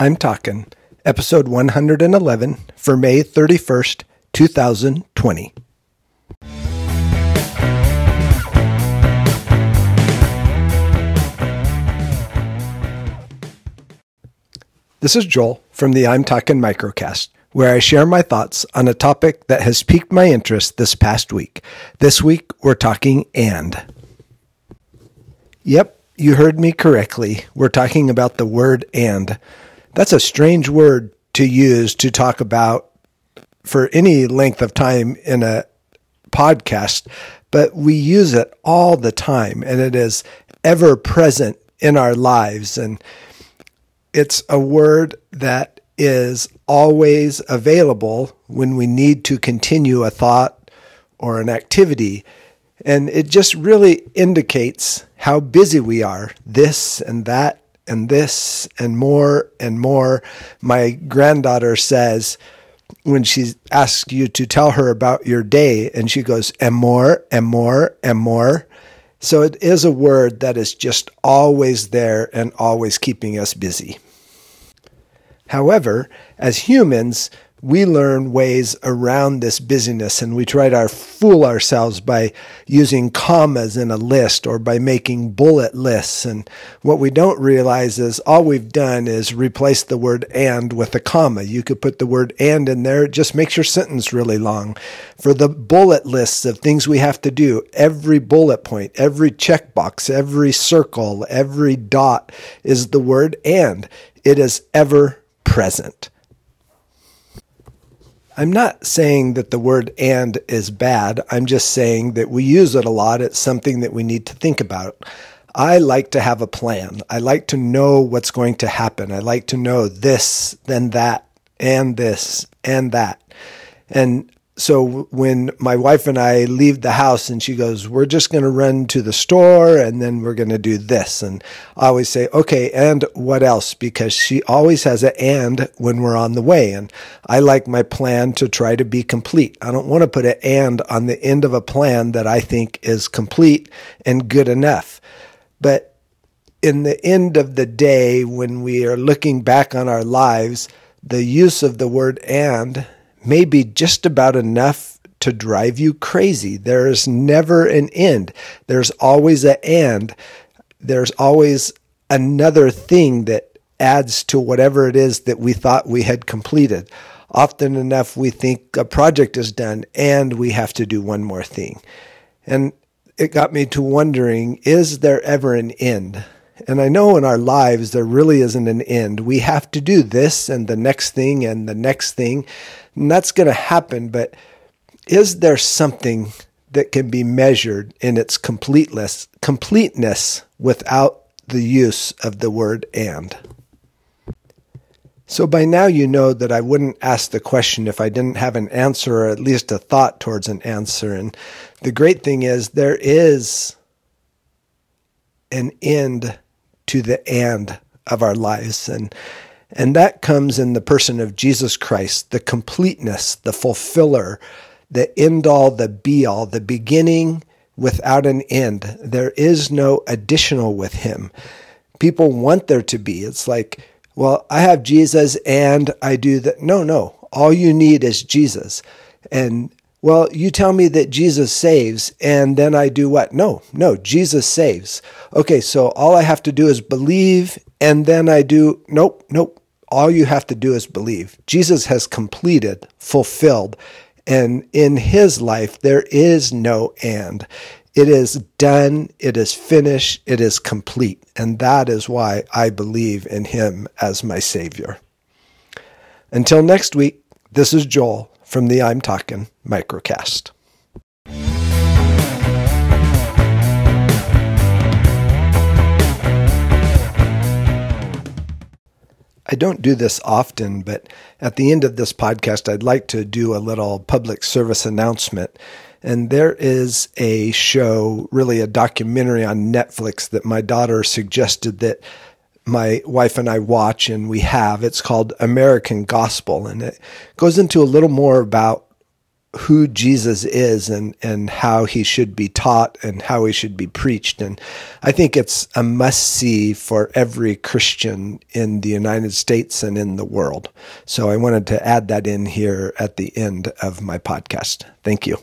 I'm talking episode 111 for May 31st, 2020. This is Joel from the I'm Talking Microcast, where I share my thoughts on a topic that has piqued my interest this past week. This week, we're talking and. Yep, you heard me correctly. We're talking about the word and. That's a strange word to use to talk about for any length of time in a podcast, but we use it all the time and it is ever present in our lives. And it's a word that is always available when we need to continue a thought or an activity. And it just really indicates how busy we are, this and that and this and more and more. My granddaughter says, when she asks you to tell her about your day, and she goes, and more, and more, and more. So it is a word that is just always there and always keeping us busy. However, as humans, we learn ways around this busyness and we try to fool ourselves by using commas in a list or by making bullet lists. And what we don't realize is all we've done is replace the word and with a comma. You could put the word and in there. It just makes your sentence really long. For the bullet lists of things we have to do, every bullet point, every checkbox, every circle, every dot is the word and. It is ever present. I'm not saying that the word and is bad. I'm just saying that we use it a lot. It's something that we need to think about. I like to have a plan. I like to know what's going to happen. I like to know this, then that, and this, and that. And so when my wife and I leave the house and she goes, we're just going to run to the store and then we're going to do this. And I always say, okay, and what else? Because she always has an and when we're on the way. And I like my plan to try to be complete. I don't want to put an and on the end of a plan that I think is complete and good enough. But in the end of the day, when we are looking back on our lives, the use of the word and may be just about enough to drive you crazy. There is never an end. There's always an and. There's always another thing that adds to whatever it is that we thought we had completed. Often enough, we think a project is done and we have to do one more thing. And it got me to wondering is there ever an end? And I know in our lives there really isn't an end. We have to do this and the next thing and the next thing. And that's going to happen. But is there something that can be measured in its completeness, completeness without the use of the word and? So by now you know that I wouldn't ask the question if I didn't have an answer or at least a thought towards an answer. And the great thing is there is an end to the end of our lives. And and that comes in the person of Jesus Christ, the completeness, the fulfiller, the end all, the be all, the beginning without an end. There is no additional with him. People want there to be. It's like, well, I have Jesus and I do that. No, no. All you need is Jesus. And well, you tell me that Jesus saves, and then I do what? No, no, Jesus saves. Okay, so all I have to do is believe, and then I do, nope, nope. All you have to do is believe. Jesus has completed, fulfilled, and in his life, there is no and. It is done, it is finished, it is complete. And that is why I believe in him as my Savior. Until next week, this is Joel from the I'm Talking Microcast. I don't do this often, but at the end of this podcast, I'd like to do a little public service announcement. And there is a show, really a documentary on Netflix that my daughter suggested that my wife and I watch and we have. It's called American Gospel, and it goes into a little more about who Jesus is and, and how he should be taught and how he should be preached. And I think it's a must see for every Christian in the United States and in the world. So I wanted to add that in here at the end of my podcast. Thank you.